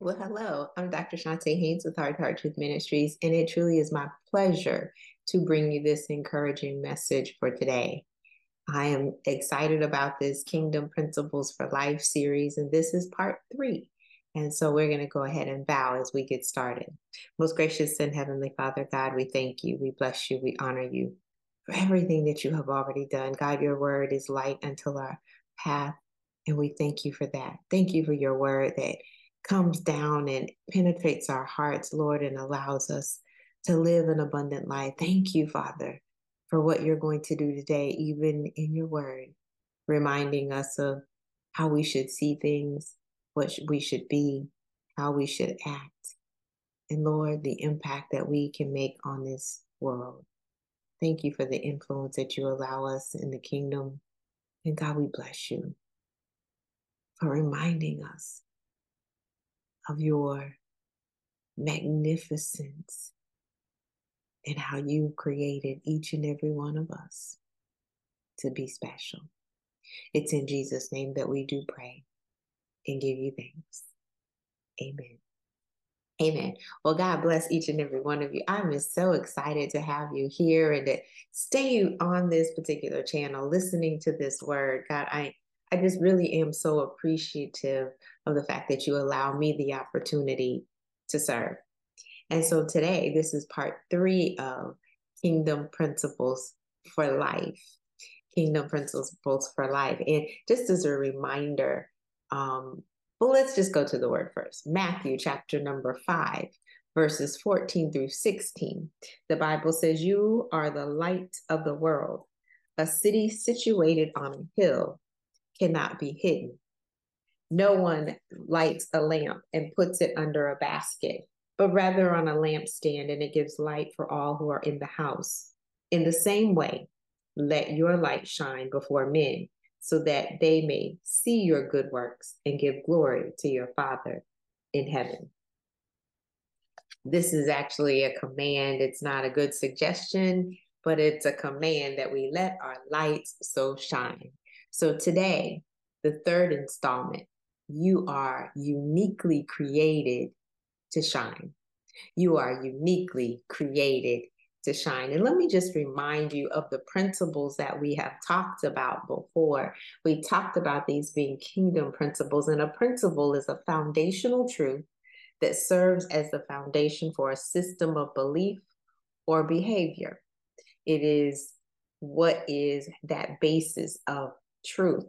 Well, hello, I'm Dr. Chonta Haynes with Heart Heart Truth Ministries, and it truly is my pleasure to bring you this encouraging message for today. I am excited about this Kingdom Principles for Life series, and this is part three. And so we're going to go ahead and bow as we get started. Most gracious and heavenly Father, God, we thank you, we bless you, we honor you for everything that you have already done. God, your word is light until our path, and we thank you for that. Thank you for your word that comes down and penetrates our hearts, Lord, and allows us to live an abundant life. Thank you, Father, for what you're going to do today, even in your word, reminding us of how we should see things, what we should be, how we should act, and Lord, the impact that we can make on this world. Thank you for the influence that you allow us in the kingdom. And God, we bless you for reminding us of your magnificence and how you created each and every one of us to be special. It's in Jesus' name that we do pray and give you thanks. Amen. Amen. Well, God bless each and every one of you. I'm just so excited to have you here and to stay on this particular channel, listening to this word. God, I I just really am so appreciative of the fact that you allow me the opportunity to serve. And so today, this is part three of Kingdom Principles for Life. Kingdom Principles for Life. And just as a reminder, um, well, let's just go to the word first. Matthew chapter number five, verses 14 through 16. The Bible says, You are the light of the world. A city situated on a hill cannot be hidden. No one lights a lamp and puts it under a basket, but rather on a lampstand, and it gives light for all who are in the house. In the same way, let your light shine before men, so that they may see your good works and give glory to your Father in heaven. This is actually a command. It's not a good suggestion, but it's a command that we let our lights so shine. So today, the third installment, you are uniquely created to shine. You are uniquely created to shine. And let me just remind you of the principles that we have talked about before. We talked about these being kingdom principles, and a principle is a foundational truth that serves as the foundation for a system of belief or behavior. It is what is that basis of truth.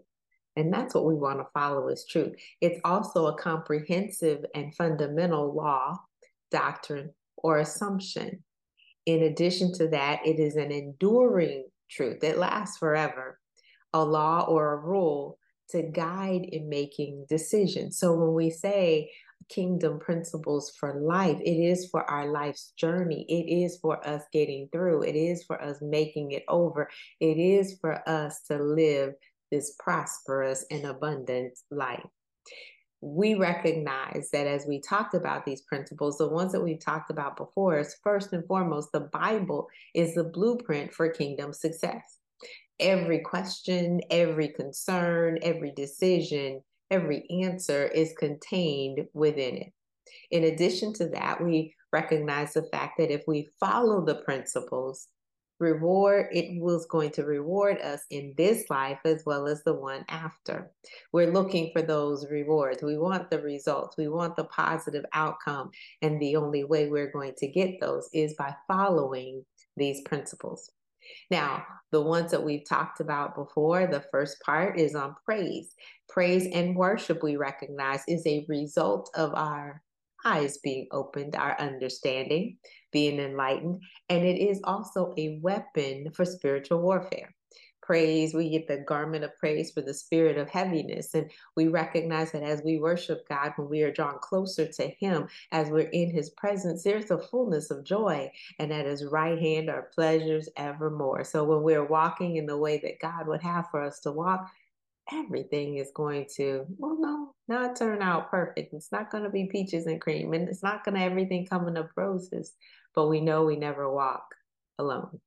And that's what we want to follow as truth. It's also a comprehensive and fundamental law, doctrine, or assumption. In addition to that, it is an enduring truth that lasts forever, a law or a rule to guide in making decisions. So when we say kingdom principles for life, it is for our life's journey. It is for us getting through. It is for us making it over. It is for us to live this prosperous and abundant life. We recognize that as we talked about these principles, the ones that we've talked about before is first and foremost, the Bible is the blueprint for kingdom success. Every question, every concern, every decision, every answer is contained within it. In addition to that, we recognize the fact that if we follow the principles, reward it was going to reward us in this life as well as the one after. We're looking for those rewards. We want the results. We want the positive outcome. And the only way we're going to get those is by following these principles. Now, the ones that we've talked about before, the first part is on praise. Praise and worship, we recognize, is a result of our eyes being opened, our understanding being enlightened, and it is also a weapon for spiritual warfare. Praise, we get the garment of praise for the spirit of heaviness. And we recognize that as we worship God, when we are drawn closer to Him, as we're in His presence, there's a fullness of joy. And at His right hand are pleasures evermore. So when we're walking in the way that God would have for us to walk, everything is going to, well, no, not turn out perfect. It's not going to be peaches and cream, and it's not going to everything coming up roses, but we know we never walk alone.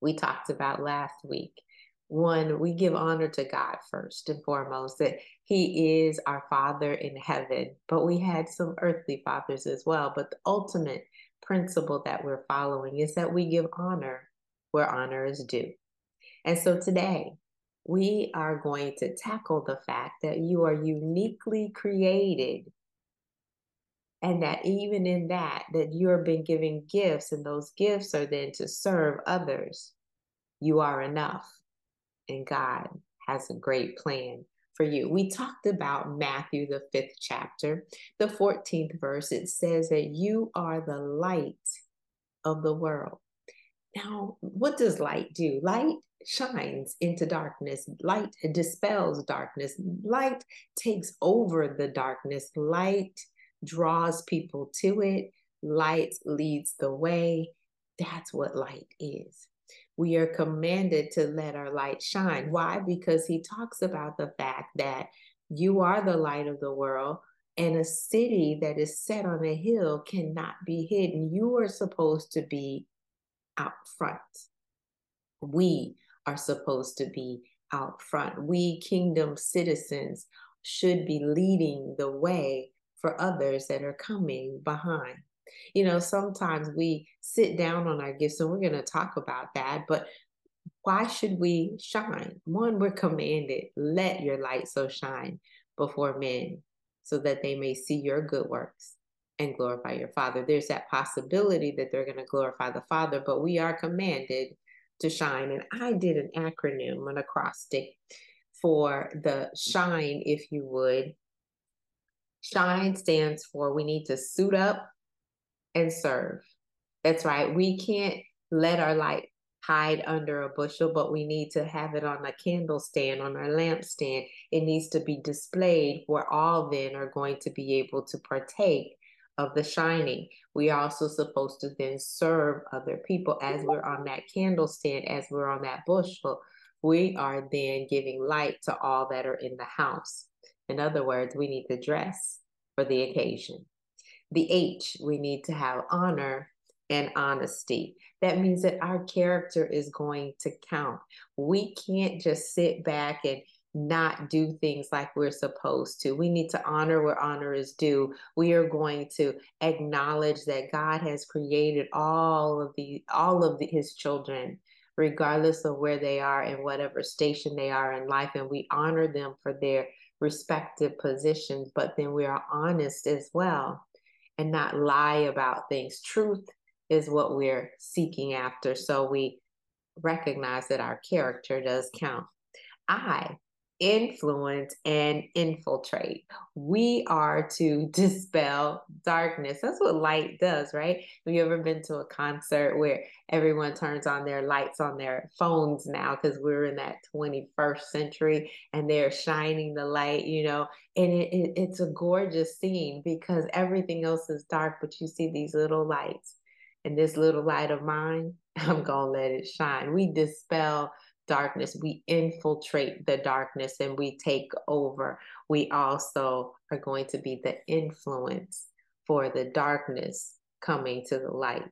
We talked about last week one, we give honor to God first and foremost, that He is our Father in heaven, but we had some earthly fathers as well. But the ultimate principle that we're following is that we give honor where honor is due. And so today, we are going to tackle the fact that you are uniquely created. And that even in that that you are being given gifts and those gifts are then to serve others. You are enough and god has a great plan for you. We talked about matthew the fifth chapter the 14th verse. It says that you are the light of the world. Now what does light do? Light shines into darkness light dispels darkness light takes over the darkness light draws people to it. Light leads the way. That's what light is. We are commanded to let our light shine. Why? Because he talks about the fact that you are the light of the world, and a city that is set on a hill cannot be hidden. You are supposed to be out front. We are supposed to be out front. We, kingdom citizens, should be leading the way for others that are coming behind. You know, sometimes we sit down on our gifts, and we're going to talk about that, but why should we shine? One, we're commanded, let your light so shine before men so that they may see your good works and glorify your Father. There's that possibility that they're going to glorify the Father, but we are commanded to shine. And I did an acronym, an acrostic for the shine, if you would, Shine stands for we need to suit up and serve. That's right. We can't let our light hide under a bushel, but we need to have it on a candle stand, on our lamp stand. It needs to be displayed where all then are going to be able to partake of the shining. We are also supposed to then serve other people as we're on that candle stand, as we're on that bushel. We are then giving light to all that are in the house. In other words, we need to dress for the occasion. The H, we need to have honor and honesty. That means that our character is going to count. We can't just sit back and not do things like we're supposed to. We need to honor where honor is due. We are going to acknowledge that God has created all of the all of the, his children regardless of where they are and whatever station they are in life and we honor them for their respective positions, but then we are honest as well and not lie about things. Truth is what we're seeking after. So we recognize that our character does count. I influence and infiltrate. We are to dispel darkness. That's what light does, right? Have you ever been to a concert where everyone turns on their lights on their phones now because we're in that 21st century and they're shining the light, you know? And it, it, it's a gorgeous scene because everything else is dark, but you see these little lights. And this little light of mine, I'm going to let it shine. We dispel darkness. We infiltrate the darkness and we take over. We also are going to be the influence for the darkness coming to the light.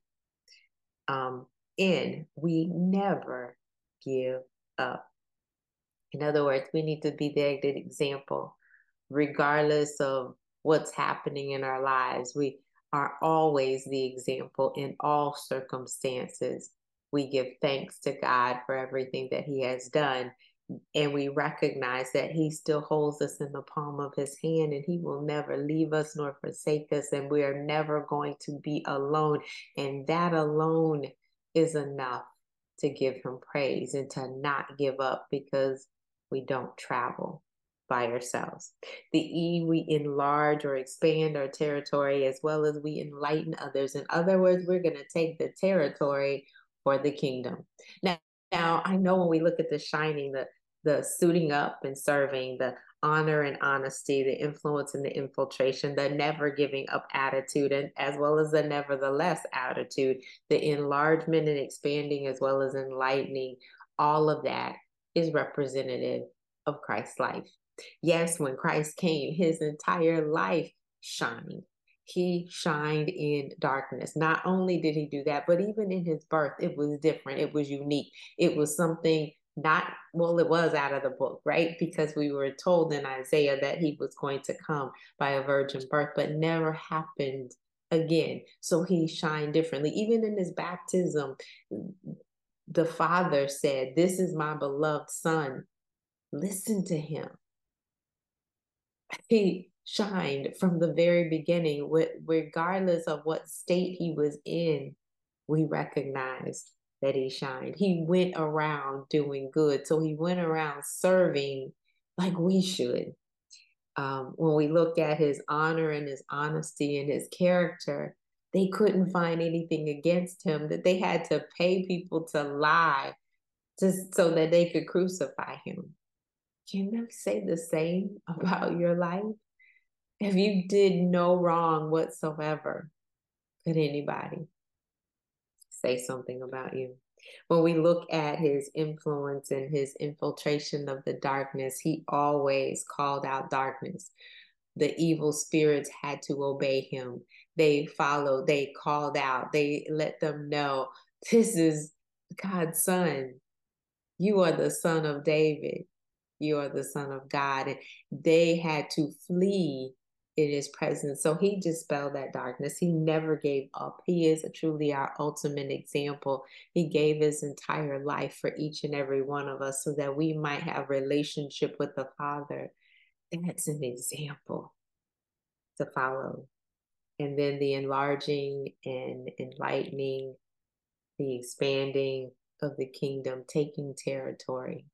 Um, in, we never give up. In other words, we need to be the good example, regardless of what's happening in our lives. We are always the example in all circumstances we give thanks to God for everything that He has done. And we recognize that He still holds us in the palm of His hand and He will never leave us nor forsake us. And we are never going to be alone. And that alone is enough to give Him praise and to not give up because we don't travel by ourselves. The E, we enlarge or expand our territory as well as we enlighten others. In other words, we're going to take the territory for the kingdom. Now, now I know when we look at the shining, the the suiting up and serving, the honor and honesty, the influence and the infiltration, the never giving up attitude, and as well as the nevertheless attitude, the enlargement and expanding, as well as enlightening, all of that is representative of Christ's life. Yes, when Christ came, his entire life shined he shined in darkness. Not only did he do that, but even in his birth, it was different. It was unique. It was something not well it was out of the book right because we were told in isaiah that he was going to come by a virgin birth but never happened again so he shined differently even in his baptism the father said this is my beloved son listen to him he shined from the very beginning regardless of what state he was in we recognized that he shined. He went around doing good. So he went around serving like we should. Um, when we look at his honor and his honesty and his character, they couldn't find anything against him, that they had to pay people to lie just so that they could crucify him. Can you say the same about your life? If you did no wrong whatsoever, could anybody? say something about you. When we look at his influence and his infiltration of the darkness, he always called out darkness. The evil spirits had to obey him. They followed, they called out, they let them know this is God's son. You are the son of David. You are the son of God. And they had to flee in his presence. So he dispelled that darkness. He never gave up. He is truly our ultimate example. He gave his entire life for each and every one of us so that we might have relationship with the Father. That's an example to follow. And then the enlarging and enlightening, the expanding of the kingdom, taking territory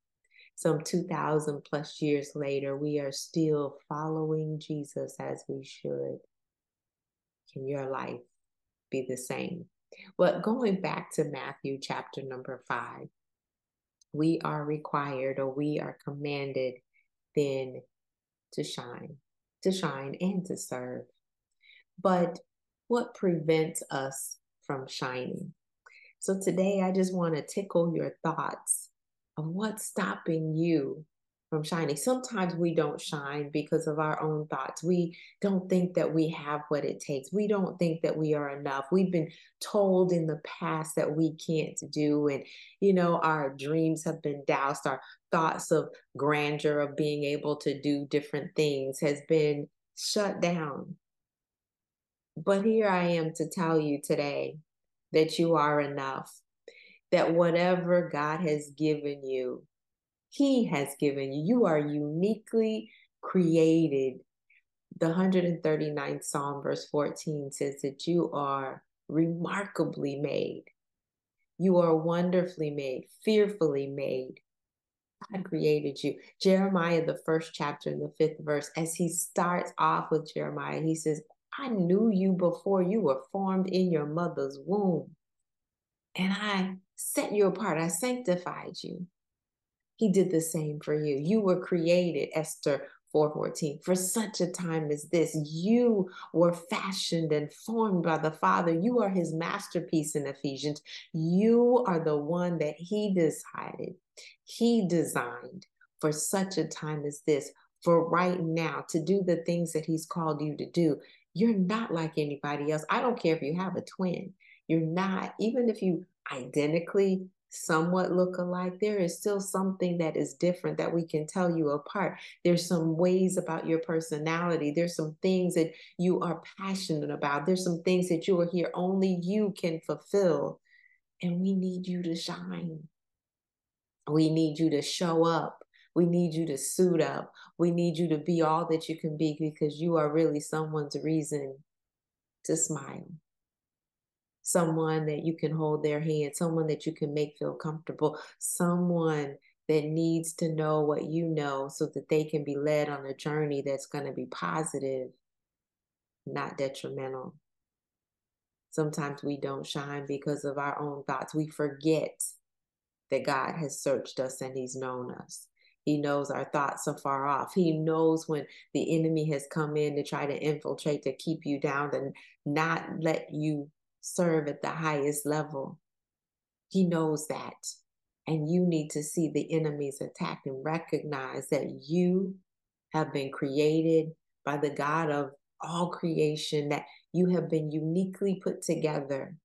some 2,000 plus years later, we are still following Jesus as we should. Can your life be the same? But going back to Matthew chapter number five, we are required or we are commanded then to shine, to shine and to serve. But what prevents us from shining? So today, I just want to tickle your thoughts of what's stopping you from shining. Sometimes we don't shine because of our own thoughts. We don't think that we have what it takes. We don't think that we are enough. We've been told in the past that we can't do. And, you know, our dreams have been doused. Our thoughts of grandeur, of being able to do different things, has been shut down. But here I am to tell you today that you are enough that whatever God has given you, He has given you. You are uniquely created. The 139th Psalm, verse 14 says that you are remarkably made. You are wonderfully made, fearfully made. God created you. Jeremiah, the first chapter in the fifth verse, as he starts off with Jeremiah, he says, I knew you before you were formed in your mother's womb. And I set you apart. I sanctified you. He did the same for you. You were created, Esther 4:14. For such a time as this, you were fashioned and formed by the Father. You are his masterpiece in Ephesians. You are the one that he decided, he designed for such a time as this, for right now, to do the things that he's called you to do. You're not like anybody else. I don't care if you have a twin. You're not, even if you identically somewhat look alike, there is still something that is different that we can tell you apart. There's some ways about your personality. There's some things that you are passionate about. There's some things that you are here only you can fulfill. And we need you to shine. We need you to show up. We need you to suit up. We need you to be all that you can be because you are really someone's reason to smile someone that you can hold their hand, someone that you can make feel comfortable, someone that needs to know what you know so that they can be led on a journey that's going to be positive, not detrimental. Sometimes we don't shine because of our own thoughts. We forget that God has searched us and He's known us. He knows our thoughts are far off. He knows when the enemy has come in to try to infiltrate, to keep you down, and not let you serve at the highest level. He knows that. And you need to see the enemy's attack and recognize that you have been created by the God of all creation, that you have been uniquely put together.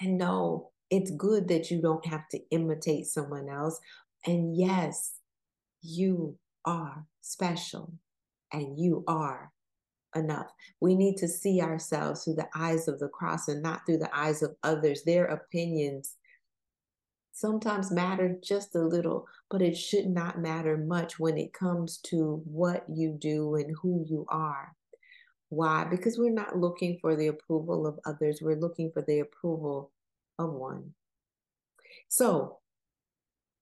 And know It's good that you don't have to imitate someone else. And yes, you are special and you are enough. We need to see ourselves through the eyes of the cross and not through the eyes of others. Their opinions sometimes matter just a little, but it should not matter much when it comes to what you do and who you are. Why? Because we're not looking for the approval of others, we're looking for the approval of one. So,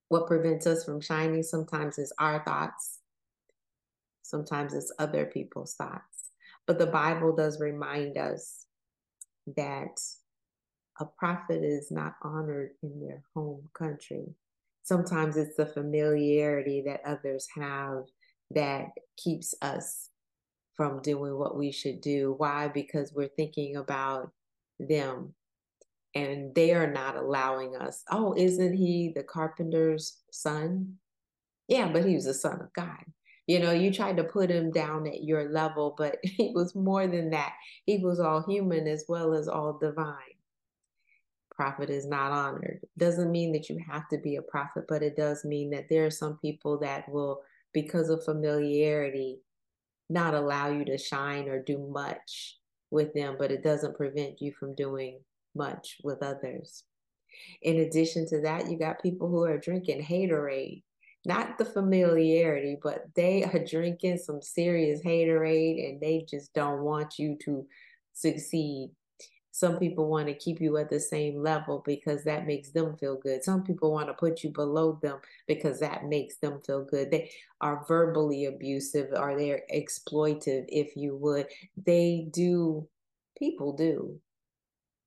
what prevents us from shining sometimes is our thoughts, sometimes it's other people's thoughts. But the Bible does remind us that a prophet is not honored in their home country. Sometimes it's the familiarity that others have that keeps us from doing what we should do. Why? Because we're thinking about them and they are not allowing us. Oh, isn't he the carpenter's son? Yeah, but he was the son of God. You know, you tried to put him down at your level, but he was more than that. He was all human as well as all divine. Prophet is not honored. Doesn't mean that you have to be a prophet, but it does mean that there are some people that will, because of familiarity, not allow you to shine or do much with them, but it doesn't prevent you from doing much with others. In addition to that, you got people who are drinking haterade not the familiarity, but they are drinking some serious haterade and they just don't want you to succeed. Some people want to keep you at the same level because that makes them feel good. Some people want to put you below them because that makes them feel good. They are verbally abusive or they're exploitive, if you would. They do, people do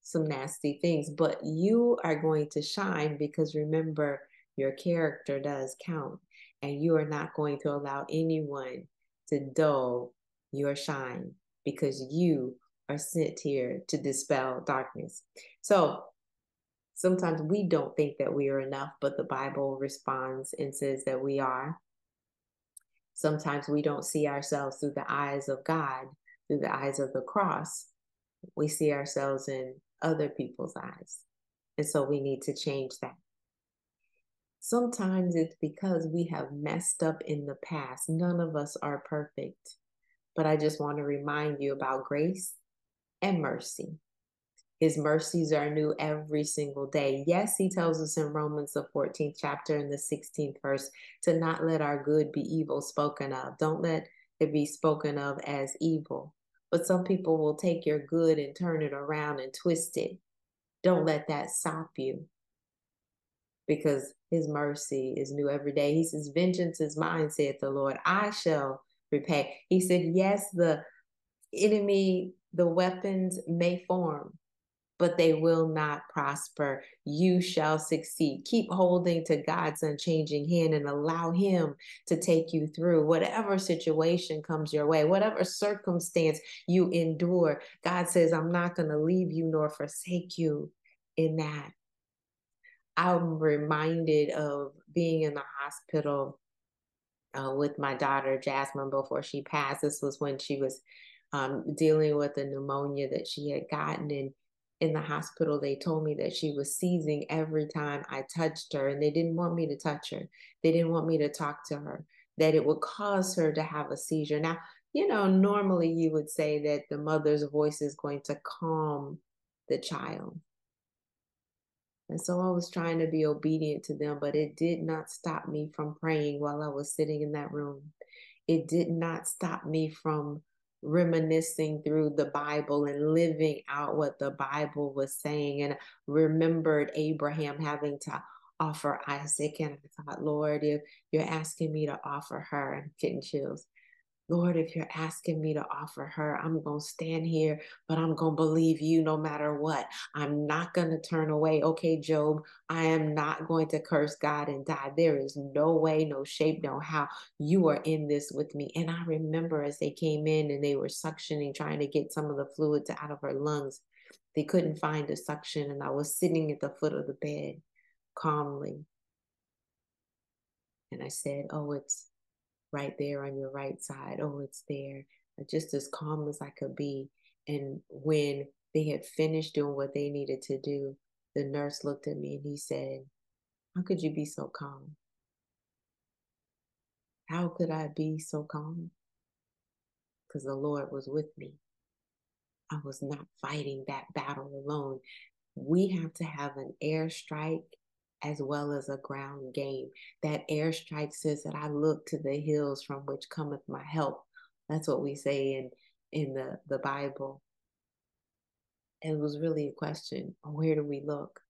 some nasty things, but you are going to shine because remember, your character does count, and you are not going to allow anyone to dull your shine because you are sent here to dispel darkness. So sometimes we don't think that we are enough, but the Bible responds and says that we are. Sometimes we don't see ourselves through the eyes of God, through the eyes of the cross. We see ourselves in other people's eyes. And so we need to change that. Sometimes it's because we have messed up in the past. None of us are perfect. But I just want to remind you about grace and mercy. His mercies are new every single day. Yes, he tells us in Romans, the 14th chapter and the 16th verse, to not let our good be evil spoken of. Don't let it be spoken of as evil. But some people will take your good and turn it around and twist it. Don't let that stop you because his mercy is new every day. He says, Vengeance is mine, saith the Lord. I shall repay. He said, Yes, the enemy, the weapons may form, but they will not prosper. You shall succeed. Keep holding to God's unchanging hand and allow Him to take you through whatever situation comes your way, whatever circumstance you endure. God says, I'm not going to leave you nor forsake you in that. I'm reminded of being in the hospital uh, with my daughter Jasmine before she passed. This was when she was um, dealing with a pneumonia that she had gotten, and in the hospital they told me that she was seizing every time I touched her, and they didn't want me to touch her. They didn't want me to talk to her. That it would cause her to have a seizure. Now, you know, normally you would say that the mother's voice is going to calm the child and so I was trying to be obedient to them, but it did not stop me from praying while I was sitting in that room. It did not stop me from reminiscing through the Bible and living out what the Bible was saying. And remembered Abraham having to offer Isaac. And I thought, Lord, if you're asking me to offer her, I'm getting chills. Lord, if you're asking me to offer her, I'm going to stand here, but I'm going to believe you no matter what. I'm not going to turn away. Okay, Job, I am not going to curse God and die. There is no way, no shape, no how you are in this with me. And I remember as they came in and they were suctioning, trying to get some of the fluids out of her lungs, they couldn't find a suction. And I was sitting at the foot of the bed calmly. And I said, Oh, it's right there on your right side. Oh, it's there. Uh, just as calm as I could be. And when they had finished doing what they needed to do, the nurse looked at me and he said, How could you be so calm? How could I be so calm? Because the Lord was with me. I was not fighting that battle alone. We have to have an airstrike as well as a ground game. That airstrike says that I look to the hills from which cometh my help. That's what we say in in the, the Bible. It was really a question where do we look?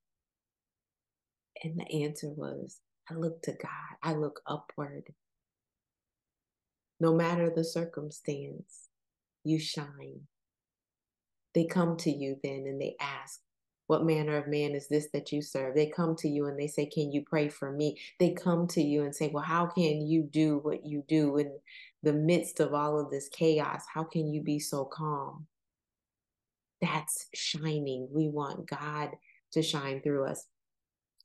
And the answer was I look to God, I look upward. No matter the circumstance, you shine. They come to you then and they ask, What manner of man is this that you serve? They come to you and they say, Can you pray for me? They come to you and say, Well, how can you do what you do in the midst of all of this chaos? How can you be so calm? That's shining. We want God to shine through us.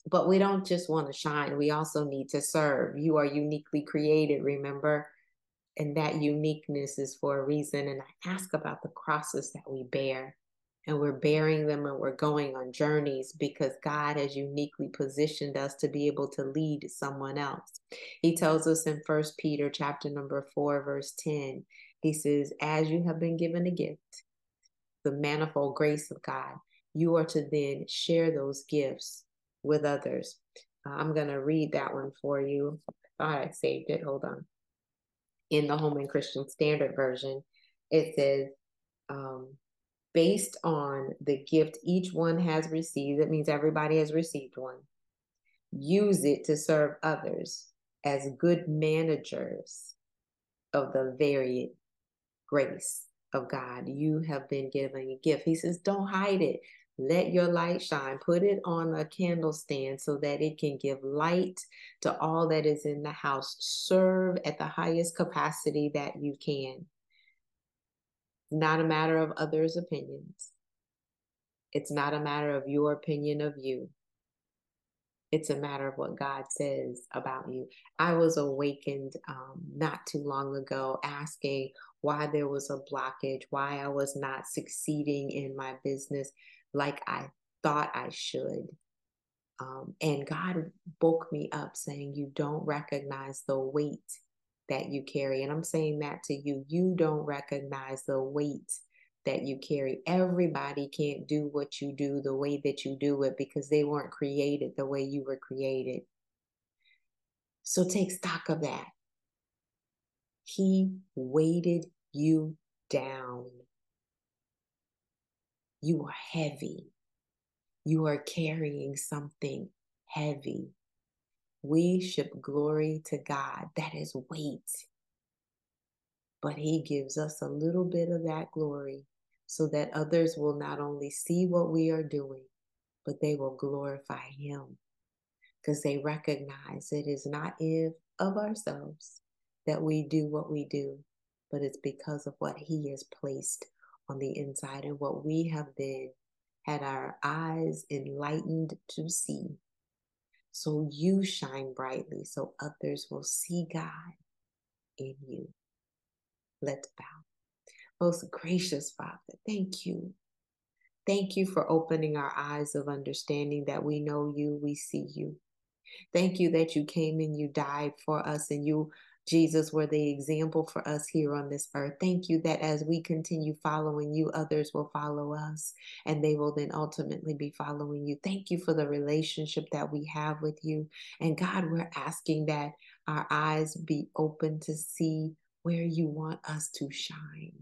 But we don't just want to shine, we also need to serve. You are uniquely created, remember? And that uniqueness is for a reason. And I ask about the crosses that we bear. And we're bearing them and we're going on journeys because God has uniquely positioned us to be able to lead someone else. He tells us in First Peter chapter number 4 verse 10. He says, "As you have been given a gift, the manifold grace of God, you are to then share those gifts with others. Uh, I'm going to read that one for you. I thought I saved it. Hold on. In the Holman Christian Standard Version, it says, um, based on the gift each one has received, that means everybody has received one, use it to serve others as good managers of the varied grace of God. You have been given a gift. He says, don't hide it. Let your light shine. Put it on a candle stand so that it can give light to all that is in the house. Serve at the highest capacity that you can. Not a matter of others' opinions. It's not a matter of your opinion of you. It's a matter of what God says about you. I was awakened um, not too long ago asking why there was a blockage, why I was not succeeding in my business like I thought I should. Um, and God woke me up saying, You don't recognize the weight that you carry. And I'm saying that to you. You don't recognize the weight that you carry. Everybody can't do what you do the way that you do it because they weren't created the way you were created. So take stock of that. He weighted you down. You are heavy. You are carrying something heavy. We ship glory to God. That is weight. But He gives us a little bit of that glory so that others will not only see what we are doing, but they will glorify Him because they recognize it is not if of ourselves that we do what we do, but it's because of what He has placed on the inside and what we have been had our eyes enlightened to see. So you shine brightly so others will see God in you. Let's bow. Most gracious Father, thank you. Thank you for opening our eyes of understanding that we know you, we see you. Thank you that you came and you died for us and you, Jesus, were the example for us here on this earth. Thank you that as we continue following you, others will follow us and they will then ultimately be following you. Thank you for the relationship that we have with you. And God, we're asking that our eyes be open to see where you want us to shine.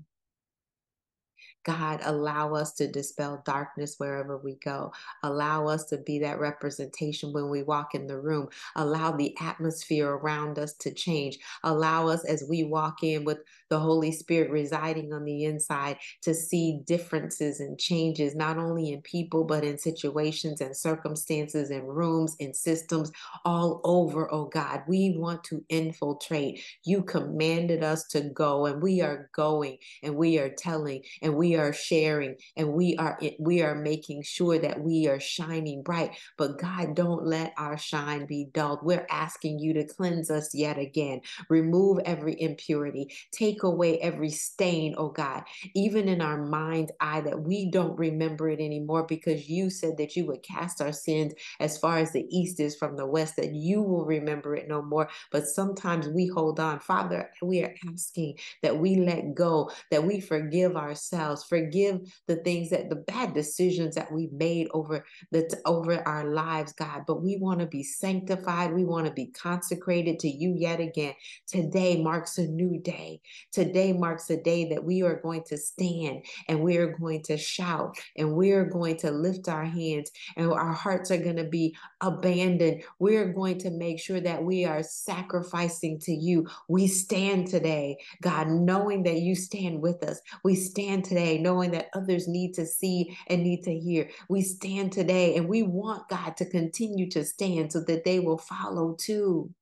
God, allow us to dispel darkness wherever we go. Allow us to be that representation when we walk in the room. Allow the atmosphere around us to change. Allow us as we walk in with the Holy Spirit residing on the inside to see differences and changes, not only in people, but in situations and circumstances and rooms and systems all over, oh God. We want to infiltrate. You commanded us to go, and we are going, and we are telling, and we we are sharing and we are we are making sure that we are shining bright. But God, don't let our shine be dulled. We're asking you to cleanse us yet again. Remove every impurity. Take away every stain, oh God, even in our mind's eye that we don't remember it anymore because you said that you would cast our sins as far as the east is from the west, that you will remember it no more. But sometimes we hold on. Father, we are asking that we let go, that we forgive ourselves, forgive the things that the bad decisions that we've made over the over our lives, God. But we want to be sanctified. We want to be consecrated to you yet again. Today marks a new day. Today marks a day that we are going to stand and we are going to shout and we are going to lift our hands and our hearts are going to be abandoned. We're going to make sure that we are sacrificing to you. We stand today, God, knowing that you stand with us. We stand today knowing that others need to see and need to hear. We stand today and we want God to continue to stand so that they will follow too.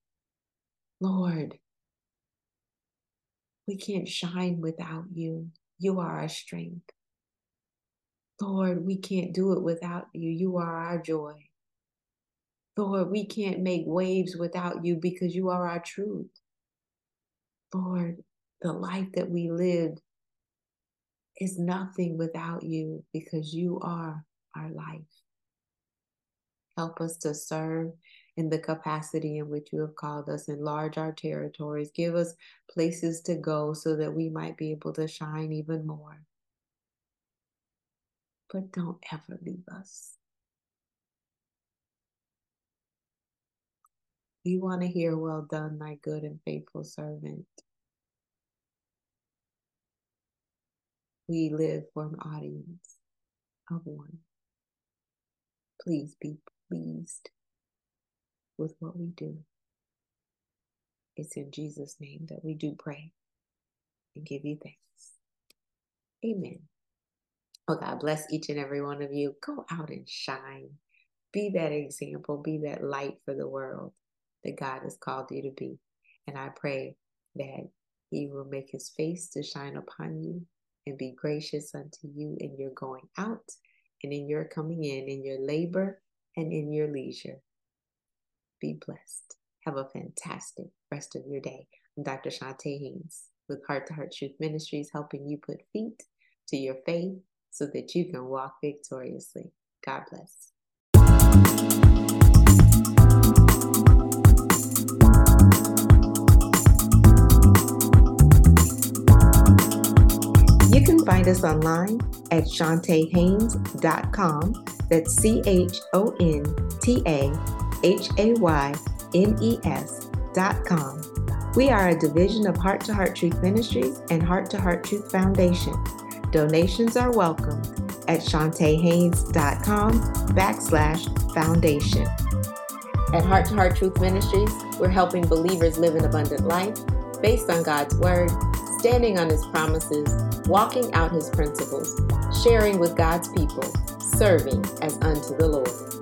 Lord, we can't shine without you. You are our strength. Lord, we can't do it without you. You are our joy. Lord, we can't make waves without you because you are our truth. Lord, the life that we lived is nothing without you because you are our life. Help us to serve in the capacity in which you have called us. Enlarge our territories. Give us places to go so that we might be able to shine even more. But don't ever leave us. We want to hear, Well done, my good and faithful servant. We live for an audience of one. Please be pleased with what we do. It's in Jesus' name that we do pray and give you thanks. Amen. Oh, God bless each and every one of you. Go out and shine. Be that example, be that light for the world that God has called you to be. And I pray that He will make His face to shine upon you and be gracious unto you in your going out and in your coming in, in your labor and in your leisure. Be blessed. Have a fantastic rest of your day. I'm Dr. Chonta Haynes with Heart to Heart Truth Ministries, helping you put feet to your faith so that you can walk victoriously. God bless. Us online at ChontaHaynes.com. That's C H O N T A H A Y N E S dot com. We are a division of Heart to Heart Truth Ministries and Heart to Heart Truth Foundation. Donations are welcome at ChontaHaynes.com backslash foundation. At Heart to Heart Truth Ministries, we're helping believers live an abundant life based on God's Word, standing on His promises, walking out His principles, sharing with God's people, serving as unto the Lord.